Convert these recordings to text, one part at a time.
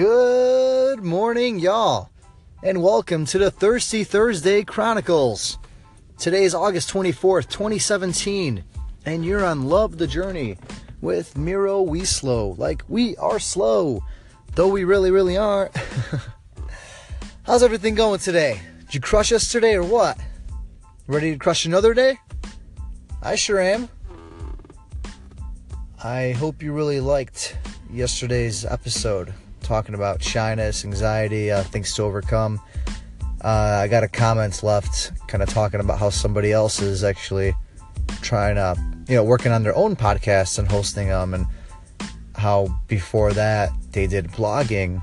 Good morning, y'all, and welcome to the Thirsty Thursday Chronicles. Today is August 24th, 2017, and you're on Love the Journey with Miro Wieslow. Like, we are slow, though we really, really aren't. How's everything going today? Did you crush us today or what? Ready to crush another day? I sure am. I hope you really liked yesterday's episode talking about shyness, anxiety, uh, things to overcome. Uh, I got a comment left kind of talking about how somebody else is actually trying to, you know, working on their own podcasts and hosting them, and how before that they did blogging,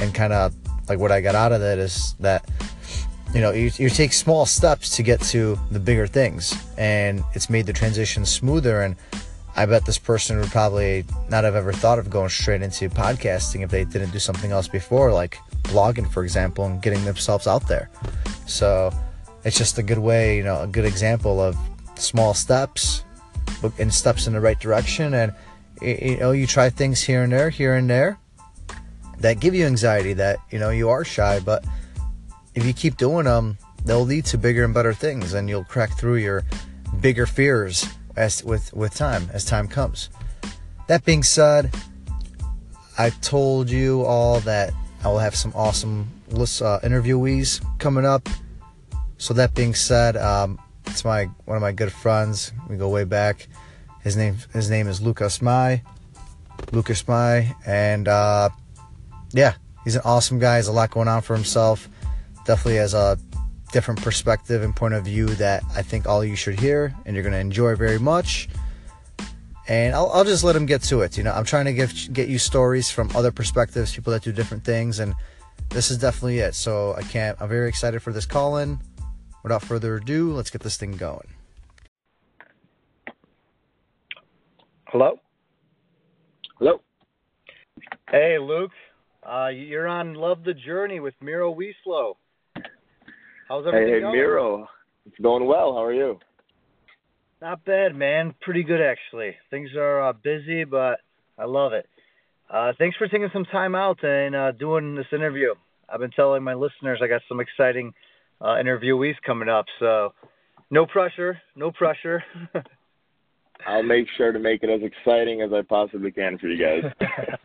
and kind of like what I got out of that is that, you know, you, you take small steps to get to the bigger things, and it's made the transition smoother and I bet this person would probably not have ever thought of going straight into podcasting if they didn't do something else before, like blogging, for example, and getting themselves out there. So it's just a good way, you know, a good example of small steps and steps in the right direction. And, you know, you try things here and there, here and there that give you anxiety, that, you know, you are shy, but if you keep doing them, they'll lead to bigger and better things and you'll crack through your bigger fears as with with time as time comes. That being said, I told you all that I will have some awesome uh, interviewees coming up. So that being said, um, it's my one of my good friends. We go way back. His name his name is Lucas Mai. Lucas Mai, and uh, yeah, he's an awesome guy. He has a lot going on for himself. Definitely has a different perspective and point of view that I think all you should hear and you're going to enjoy very much. And I'll, I'll just let him get to it. You know, I'm trying to give, get you stories from other perspectives, people that do different things, and this is definitely it. So I can't. I'm very excited for this call in. Without further ado, let's get this thing going. Hello. Hello. Hey, Luke. Uh, you're on Love the Journey with Miro Wieslow. How's everything hey, going? Miro. It's going well. How are you? Not bad, man. Pretty good, actually. Things are uh, busy, but I love it. Uh, thanks for taking some time out and uh, doing this interview. I've been telling my listeners I got some exciting uh, interviewees coming up, so no pressure, no pressure. I'll make sure to make it as exciting as I possibly can for you guys.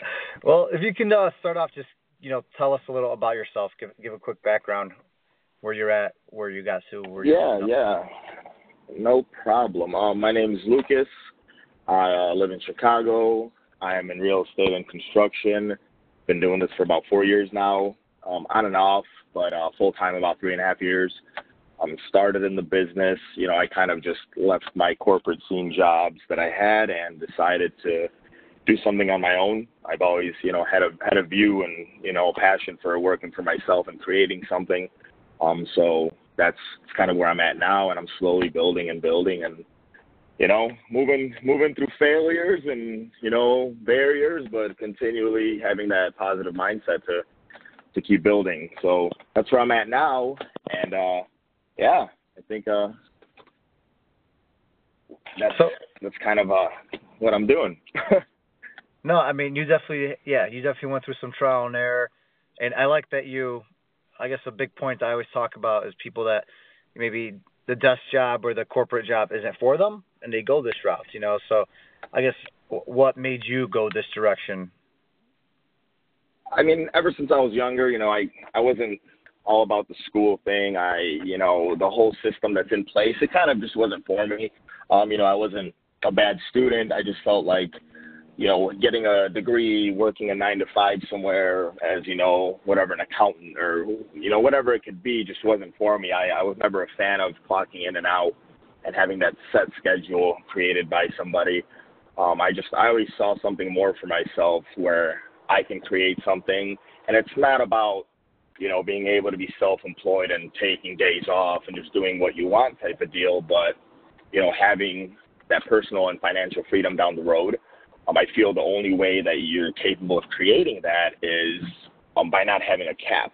well, if you can uh, start off, just you know, tell us a little about yourself. Give give a quick background where you're at, where you got to. Where yeah, yeah, no problem. Um, my name is Lucas. I uh, live in Chicago. I am in real estate and construction. Been doing this for about four years now, um, on and off, but uh, full time about three and a half years. Um, started in the business. You know, I kind of just left my corporate scene jobs that I had and decided to do something on my own. I've always, you know, had a had a view and you know a passion for working for myself and creating something. Um, so that's kind of where I'm at now, and I'm slowly building and building, and you know, moving moving through failures and you know barriers, but continually having that positive mindset to to keep building. So that's where I'm at now, and uh, yeah, I think uh, that's so, that's kind of uh, what I'm doing. no, I mean you definitely yeah you definitely went through some trial and error, and I like that you I guess a big point I always talk about is people that maybe the desk job or the corporate job isn't for them and they go this route, you know. So I guess what made you go this direction? I mean, ever since I was younger, you know, I I wasn't all about the school thing. I, you know, the whole system that's in place, it kind of just wasn't for me. Um, you know, I wasn't a bad student. I just felt like you know, getting a degree, working a nine to five somewhere as, you know, whatever, an accountant or, you know, whatever it could be just wasn't for me. I, I was never a fan of clocking in and out and having that set schedule created by somebody. Um, I just, I always saw something more for myself where I can create something. And it's not about, you know, being able to be self employed and taking days off and just doing what you want type of deal, but, you know, having that personal and financial freedom down the road um, I feel the only way that you're capable of creating that is um, by not having a cap.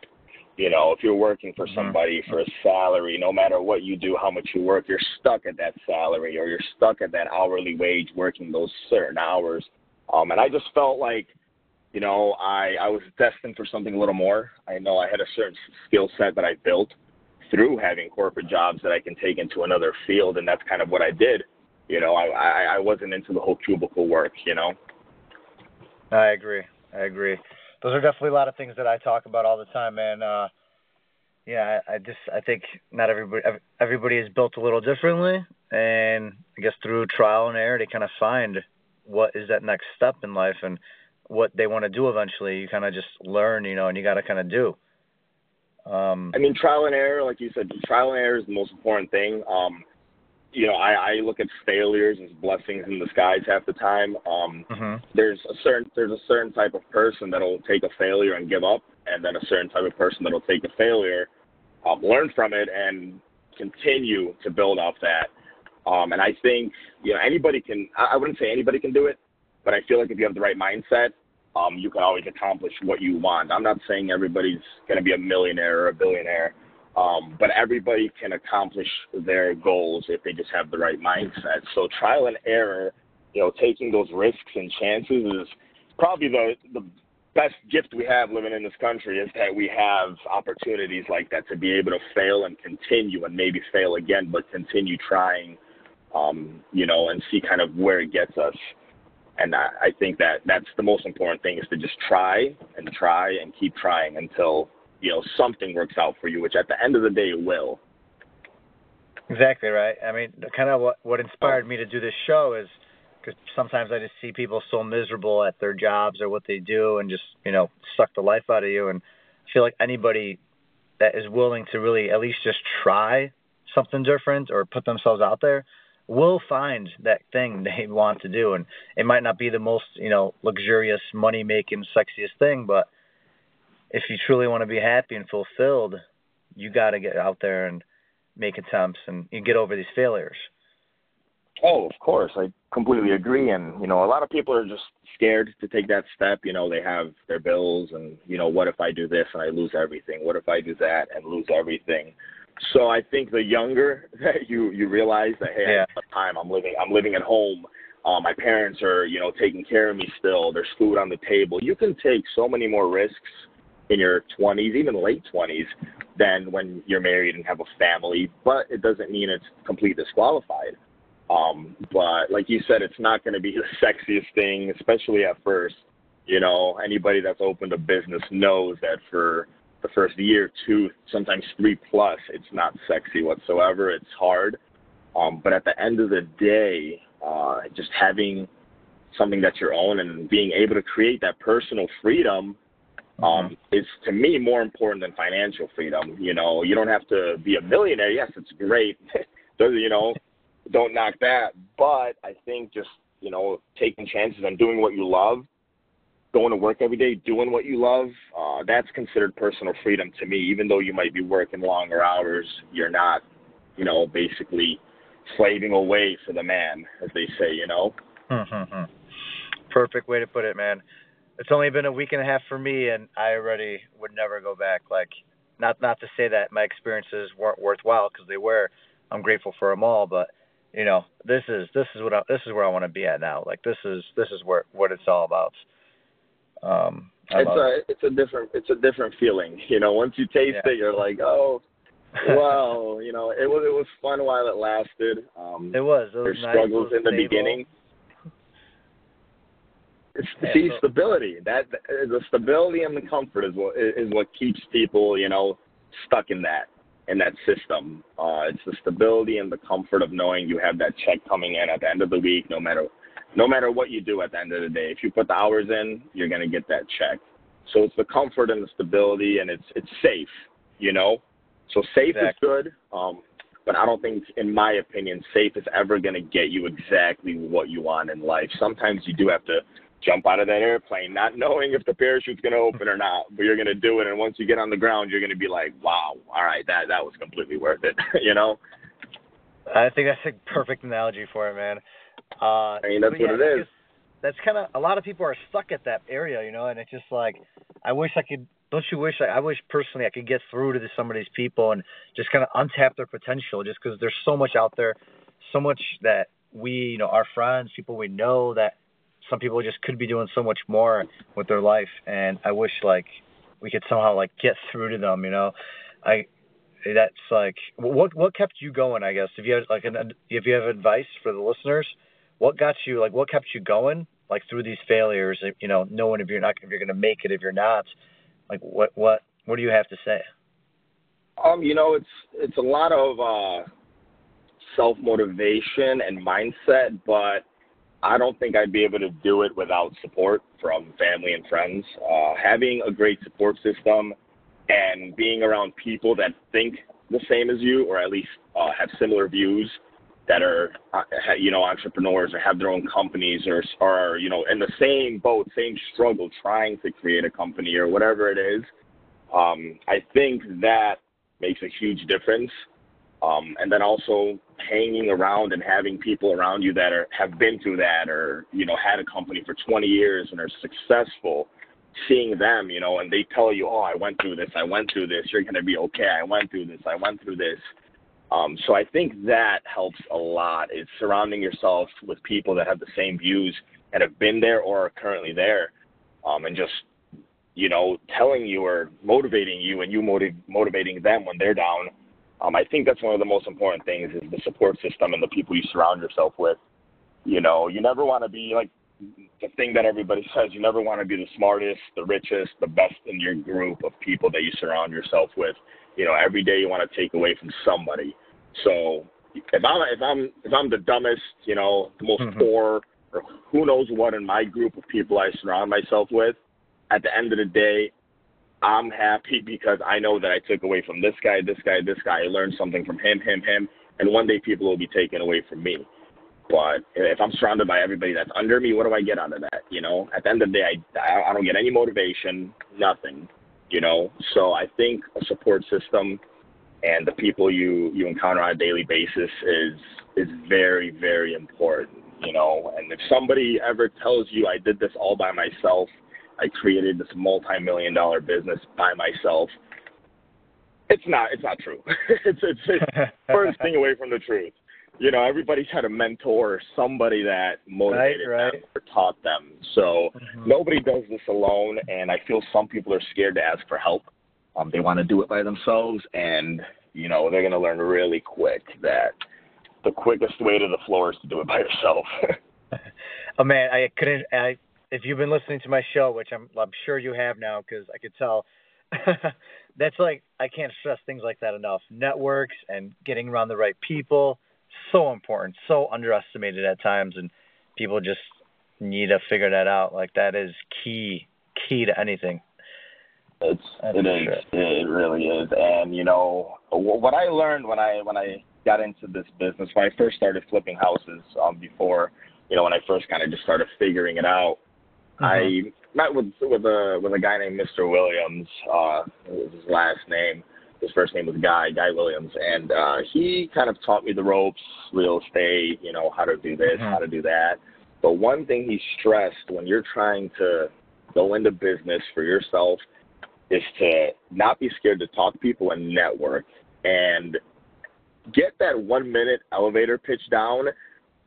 You know, if you're working for mm-hmm. somebody for a salary, no matter what you do, how much you work, you're stuck at that salary or you're stuck at that hourly wage working those certain hours. Um, and I just felt like you know, I I was destined for something a little more. I know I had a certain skill set that I built through having corporate jobs that I can take into another field, and that's kind of what I did. You know, I I, I wasn't into the whole cubicle work. You know. I agree. I agree. Those are definitely a lot of things that I talk about all the time, man. Uh, yeah, I, I just I think not everybody everybody is built a little differently, and I guess through trial and error, they kind of find what is that next step in life and what they want to do eventually. You kind of just learn, you know, and you got to kind of do. Um, I mean, trial and error, like you said, trial and error is the most important thing. Um, you know, I, I look at failures as blessings in disguise half the time. Um, mm-hmm. There's a certain there's a certain type of person that'll take a failure and give up, and then a certain type of person that'll take a failure, um, learn from it, and continue to build off that. Um, and I think you know anybody can. I wouldn't say anybody can do it, but I feel like if you have the right mindset, um, you can always accomplish what you want. I'm not saying everybody's going to be a millionaire or a billionaire, um, but everybody can accomplish their goals if they just have the right mindset. So trial and error, you know, taking those risks and chances is probably the the best gift we have living in this country is that we have opportunities like that to be able to fail and continue and maybe fail again, but continue trying, um, you know, and see kind of where it gets us and I, I think that that's the most important thing is to just try and try and keep trying until you know something works out for you, which at the end of the day will. Exactly right. I mean, kind of what what inspired me to do this show is because sometimes I just see people so miserable at their jobs or what they do, and just you know suck the life out of you. And I feel like anybody that is willing to really at least just try something different or put themselves out there will find that thing they want to do and it might not be the most you know luxurious money making sexiest thing but if you truly want to be happy and fulfilled you got to get out there and make attempts and you get over these failures oh of course i completely agree and you know a lot of people are just scared to take that step you know they have their bills and you know what if i do this and i lose everything what if i do that and lose everything so I think the younger that you you realize that hey, yeah. I have time. I'm living I'm living at home. Uh, my parents are you know taking care of me still. There's food on the table. You can take so many more risks in your 20s, even late 20s, than when you're married and have a family. But it doesn't mean it's completely disqualified. Um, but like you said, it's not going to be the sexiest thing, especially at first. You know, anybody that's opened a business knows that for the first year, two, sometimes three plus, it's not sexy whatsoever. It's hard. Um, but at the end of the day, uh, just having something that's your own and being able to create that personal freedom um, is to me more important than financial freedom. You know, you don't have to be a millionaire. Yes, it's great. you know, don't knock that. But I think just you know taking chances and doing what you love going to work every day, doing what you love, uh, that's considered personal freedom to me. Even though you might be working longer hours, you're not, you know, basically slaving away for the man, as they say, you know. Mm-hmm. Perfect way to put it, man. It's only been a week and a half for me, and I already would never go back. Like, not not to say that my experiences weren't worthwhile because they were. I'm grateful for them all, but you know, this is this is what I, this is where I want to be at now. Like, this is this is where what it's all about. Um, it's a it's a different it's a different feeling. You know, once you taste yeah. it, you're like, oh, wow. you know, it was it was fun while it lasted. Um, it was. It was there's nice, struggles in the stable. beginning. It's yeah, see so, stability. That the stability and the comfort is what is what keeps people, you know, stuck in that in that system. Uh, it's the stability and the comfort of knowing you have that check coming in at the end of the week, no matter no matter what you do at the end of the day. If you put the hours in, you're gonna get that check. So it's the comfort and the stability, and it's it's safe, you know. So safe exactly. is good, um, but I don't think, in my opinion, safe is ever gonna get you exactly what you want in life. Sometimes you do have to jump out of that airplane, not knowing if the parachute's gonna open or not, but you're gonna do it. And once you get on the ground, you're gonna be like, wow, all right, that that was completely worth it, you know. I think that's a perfect analogy for it, man. Uh, I mean, that's yeah, what it is. That's kind of a lot of people are stuck at that area, you know, and it's just like I wish I could. Don't you wish? I, I wish personally I could get through to some of these people and just kind of untap their potential, just because there's so much out there, so much that we, you know, our friends, people we know that some people just could be doing so much more with their life, and I wish like we could somehow like get through to them. You know, I that's like what what kept you going i guess? If you have like an if you have advice for the listeners what got you like what kept you going like through these failures you know knowing if you're not if you're going to make it if you're not? Like what what what do you have to say? Um you know it's it's a lot of uh self motivation and mindset but I don't think I'd be able to do it without support from family and friends. Uh, having a great support system and being around people that think the same as you or at least uh, have similar views that are uh, you know entrepreneurs or have their own companies or are you know in the same boat same struggle trying to create a company or whatever it is um, i think that makes a huge difference um, and then also hanging around and having people around you that are have been through that or you know had a company for 20 years and are successful seeing them, you know, and they tell you, oh, I went through this, I went through this, you're going to be okay, I went through this, I went through this. Um, so I think that helps a lot. Is surrounding yourself with people that have the same views and have been there or are currently there, um, and just you know telling you or motivating you and you motiv- motivating them when they're down. Um, I think that's one of the most important things is the support system and the people you surround yourself with. You know, you never want to be like the thing that everybody says you never want to be the smartest, the richest, the best in your group of people that you surround yourself with. You know, every day you want to take away from somebody. So if I'm if I'm if I'm the dumbest, you know, the most mm-hmm. poor or who knows what in my group of people I surround myself with, at the end of the day, I'm happy because I know that I took away from this guy, this guy, this guy. I learned something from him, him, him, and one day people will be taken away from me. But if I'm surrounded by everybody that's under me, what do I get out of that? You know, at the end of the day, I, I don't get any motivation, nothing. You know, so I think a support system and the people you you encounter on a daily basis is is very very important. You know, and if somebody ever tells you I did this all by myself, I created this multi-million dollar business by myself, it's not it's not true. it's it's, it's first thing away from the truth you know, everybody's had a mentor or somebody that motivated right, right. them or taught them. So mm-hmm. nobody does this alone, and I feel some people are scared to ask for help. Um, they want to do it by themselves, and you know they're going to learn really quick that the quickest way to the floor is to do it by yourself. oh man, I couldn't. I, if you've been listening to my show, which I'm, I'm sure you have now, because I could tell. that's like I can't stress things like that enough. Networks and getting around the right people so important, so underestimated at times, and people just need to figure that out. Like that is key, key to anything. It's That's it is sure. it really is, and you know what I learned when I when I got into this business when I first started flipping houses um before you know when I first kind of just started figuring it out. Mm-hmm. I met with with a with a guy named Mr. Williams. Uh, was his last name his first name was Guy, Guy Williams, and uh, he kind of taught me the ropes, real estate, you know, how to do this, mm-hmm. how to do that. But one thing he stressed when you're trying to go into business for yourself is to not be scared to talk to people and network and get that one minute elevator pitch down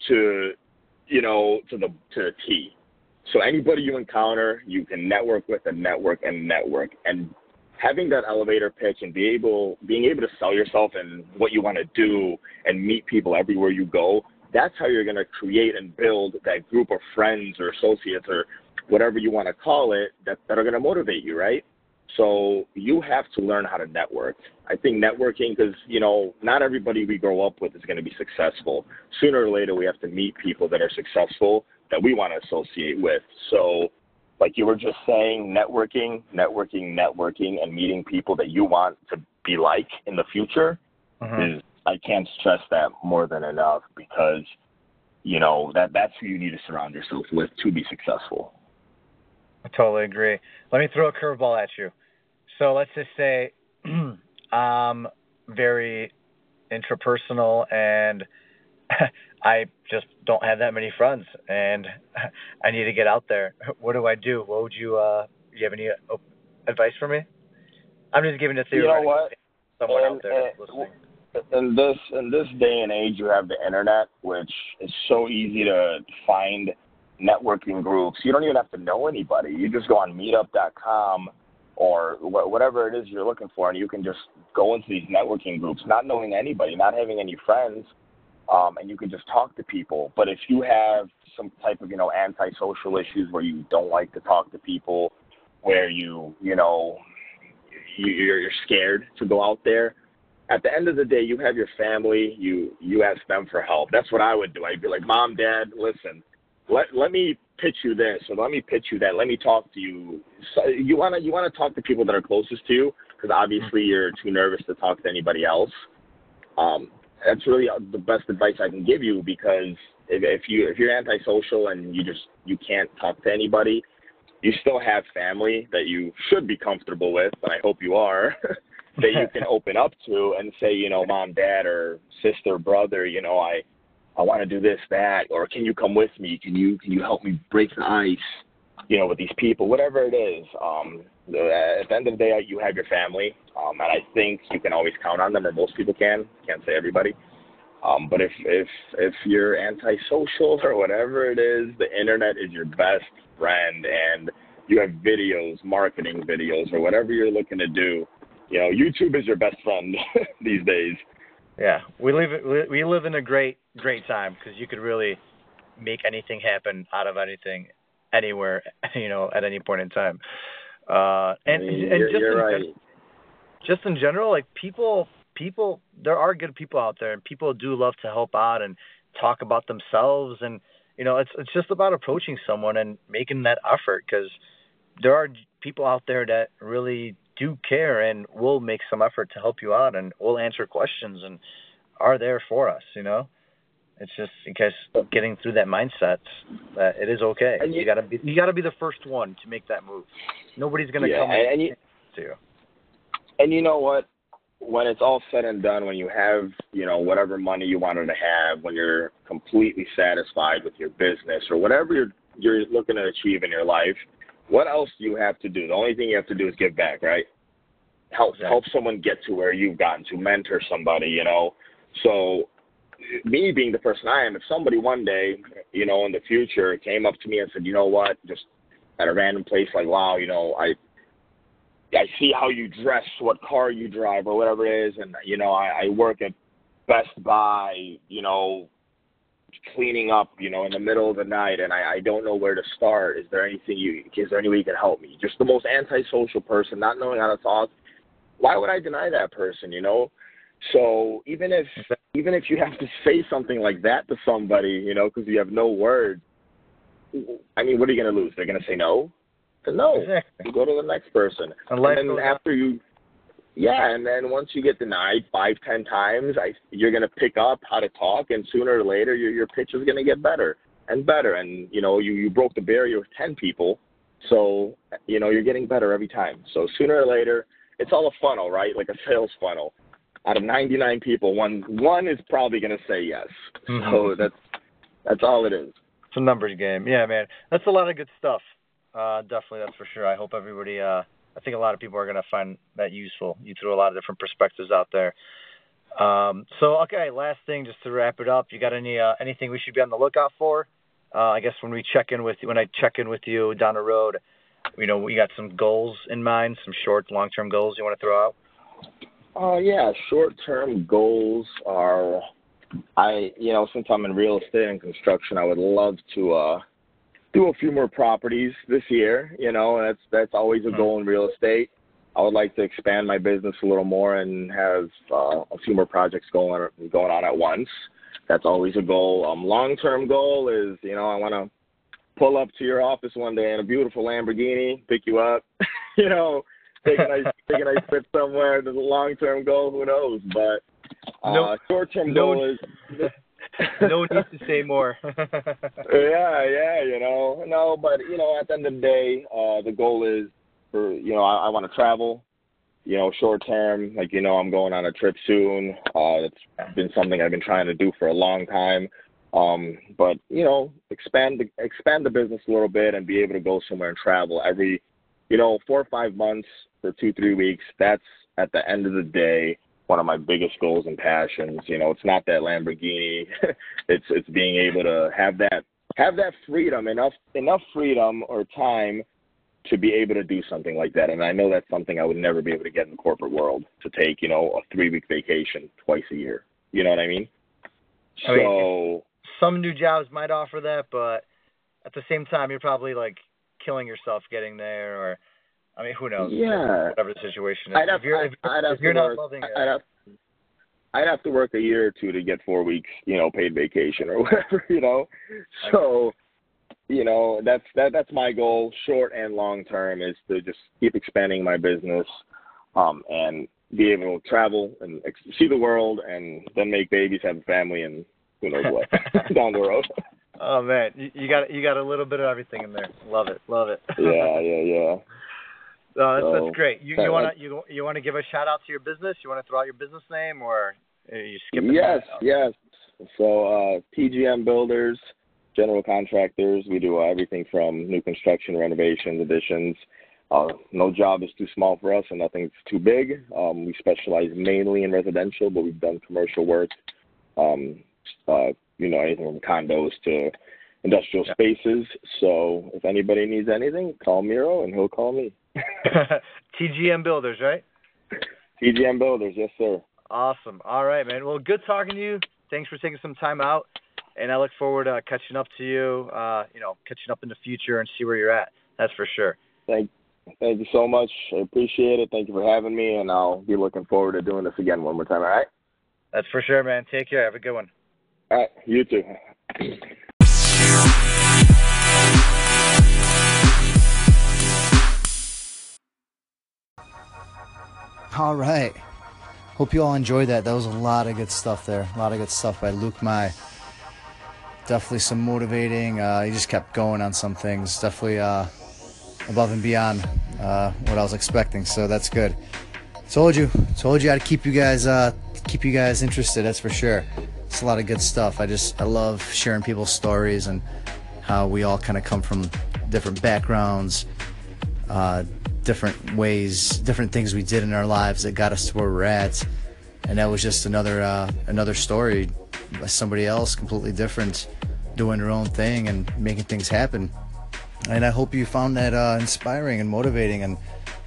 to you know to the to the T. So anybody you encounter, you can network with and network and network. And having that elevator pitch and be able being able to sell yourself and what you want to do and meet people everywhere you go that's how you're going to create and build that group of friends or associates or whatever you want to call it that, that are going to motivate you right? So you have to learn how to network. I think networking because you know not everybody we grow up with is going to be successful. Sooner or later we have to meet people that are successful that we want to associate with so like you were just saying, networking, networking, networking, and meeting people that you want to be like in the future mm-hmm. is I can't stress that more than enough because you know that that's who you need to surround yourself with to be successful. I totally agree. Let me throw a curveball at you. So let's just say I'm very intrapersonal and I just don't have that many friends, and I need to get out there. What do I do? What would you? Uh, do you have any advice for me? I'm just giving a theory. You know what? Someone and, out there listening. In this in this day and age, you have the internet, which is so easy to find networking groups. You don't even have to know anybody. You just go on Meetup.com or wh- whatever it is you're looking for, and you can just go into these networking groups, not knowing anybody, not having any friends, um, and you can just talk to people. But if you have some type of you know antisocial issues where you don't like to talk to people, where you you know you're, you're scared to go out there. At the end of the day, you have your family. You you ask them for help. That's what I would do. I'd be like, Mom, Dad, listen, let let me pitch you this, or let me pitch you that. Let me talk to you. So you wanna you wanna talk to people that are closest to you, because obviously you're too nervous to talk to anybody else. Um, that's really the best advice I can give you because if, if you if you're antisocial and you just you can't talk to anybody, you still have family that you should be comfortable with, and I hope you are, that you can open up to and say, you know, mom, dad, or sister, brother, you know, I, I want to do this, that, or can you come with me? Can you, can you help me break the ice, you know, with these people, whatever it is. Um, at the end of the day, you have your family, um, and I think you can always count on them, or most people can. Can't say everybody. Um, but if if if you're antisocial or whatever it is, the internet is your best friend, and you have videos, marketing videos, or whatever you're looking to do. You know, YouTube is your best friend these days. Yeah, we live we live in a great great time because you could really make anything happen out of anything, anywhere, you know, at any point in time. Uh, and I mean, and you're, just you're in, right. just in general, like people people there are good people out there and people do love to help out and talk about themselves and you know it's it's just about approaching someone and making that effort because there are people out there that really do care and will make some effort to help you out and will answer questions and are there for us you know it's just in case getting through that mindset that it is okay And you, you- gotta be you gotta be the first one to make that move nobody's gonna Yeah, come and- and you- to you And you know what? When it's all said and done, when you have, you know, whatever money you wanted to have, when you're completely satisfied with your business or whatever you're you're looking to achieve in your life, what else do you have to do? The only thing you have to do is give back, right? Help Exactly. help someone get to where you've gotten to, mentor somebody, you know. So me being the person I am, if somebody one day, you know, in the future came up to me and said, you know what, just at a random place like, wow, you know, I I see how you dress, what car you drive, or whatever it is, and you know, I, I work at Best Buy, you know, cleaning up, you know, in the middle of the night, and I, I don't know where to start. Is there anything you? Is there any way you can help me? Just the most antisocial person, not knowing how to talk. Why would I deny that person? You know. So even if even if you have to say something like that to somebody, you know, because you have no words, I mean, what are you going to lose? They're going to say no. No. exactly You go to the next person. and and then on. after you, yeah, and then once you get denied five, ten times, I, you're gonna pick up how to talk, and sooner or later, your your pitch is gonna get better and better. And you know, you you broke the barrier with ten people, so you know you're getting better every time. So sooner or later, it's all a funnel, right? Like a sales funnel. Out of 99 people, one one is probably gonna say yes. So Mhm. that's that's all it is. It's a numbers game. Yeah, man. That's a lot of good stuff. Uh, definitely, that's for sure. I hope everybody. Uh, I think a lot of people are gonna find that useful. You threw a lot of different perspectives out there. Um, so okay, last thing, just to wrap it up. You got any uh, anything we should be on the lookout for? Uh, I guess when we check in with when I check in with you down the road, you know, we got some goals in mind, some short, long term goals you want to throw out. Uh, yeah, short-term goals are, I, you know, since I'm in real estate and construction, I would love to uh, do a few more properties this year. You know, that's that's always a Mhm. goal in real estate. I would like to expand my business a little more and have uh, a few more projects going on, going on at once. That's always a goal. Um, long-term goal is, you know, I want to pull up to your office one day in a beautiful Lamborghini, pick you up, you know, take a nice take a nice trip somewhere. There's a long term goal, who knows? But uh, No- short term no- goal is no need to say more. yeah, yeah, you know, no, but you know, at the end of the day, uh, the goal is for you know, I, I want to travel. You know, short term, like you know, I'm going on a trip soon. Uh, it's been something I've been trying to do for a long time. Um, but you know, expand the expand the business a little bit and be able to go somewhere and travel every, you know, four or five months for two three weeks. That's at the end of the day one of my biggest goals and passions. You know, it's not that Lamborghini. it's it's being able to have that have that freedom enough enough freedom or time to be able to do something like that. And I know that's something I would never be able to get in the corporate world to take, you know, a three week vacation twice a year. You know what I mean? I mean, So Some new jobs might offer that, but at the same time, you're probably like killing yourself getting there, or I mean, who knows? yeah, Whatever the situation is. I'd have, if you're, I'd, if, I'd have if you're to not work, loving it, I'd have, I'd have to work a year or two to get four weeks, you know, paid vacation or whatever, you know. So, you know, that's that that's my goal, short and long term, is to just keep expanding my business, um, and be able to travel and ex- see the world, and then make babies, have a family, and who knows what down the road. oh man, you, you got you got a little bit of everything in there. Love it, love it. yeah, yeah, yeah. That's, So, that's great. You you wanna you you wanna give a shout out to your business? You wanna throw out your business name, or are you skipping? Yes, yes. So uh, TGM Builders, general contractors. We do uh, everything from new construction, renovations, additions. Uh, no job is too small for us, and nothing's too big. Um, we specialize mainly in residential, but we've done commercial work. Um, uh, you know, anything from condos to industrial Yeah. spaces. So if anybody needs anything, call Miro, and he'll call me. TGM Builders, right? TGM Builders, yes, sir. Awesome. All right, man. Well, good talking to you. Thanks for taking some time out, and I look forward to catching up to you. Uh, you know, catching up in the future and see where you're at. That's for sure. Thank, thank you so much. I appreciate it. Thank you for having me, and I'll be looking forward to doing this again one more time. All right. That's for sure, man. Take care. Have a good one. All right. You too. All right. Hope you all enjoyed that. That was a lot of good stuff there. A lot of good stuff by Luke Mai. Definitely some motivating. Uh, he just kept going on some things. Definitely uh, above and beyond uh, what I was expecting. So that's good. Told you. Told you how to keep you guys uh, keep you guys interested. That's for sure. It's a lot of good stuff. I just I love sharing people's stories and how we all kind of come from different backgrounds, uh, different ways, different things we did in our lives that got us to where we're at. And that was just another uh, another story by somebody else, completely different, doing their own thing and making things happen. And I hope you found that uh, inspiring and motivating, and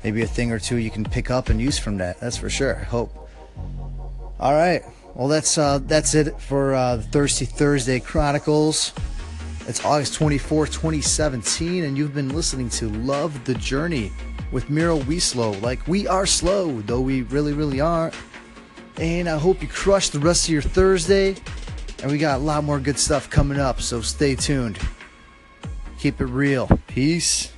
maybe a thing or two you can pick up and use from that. That's for sure. I hope. All right. Well, that's uh, that's it for uh, Thirsty Thursday Chronicles. It's August 24th, 2017, and you've been listening to Love the Journey with Miro Wieslow. Like, we are slow, though we really, really aren't. And I hope you crush the rest of your Thursday. And we got a lot more good stuff coming up, so stay tuned. Keep it real. Peace.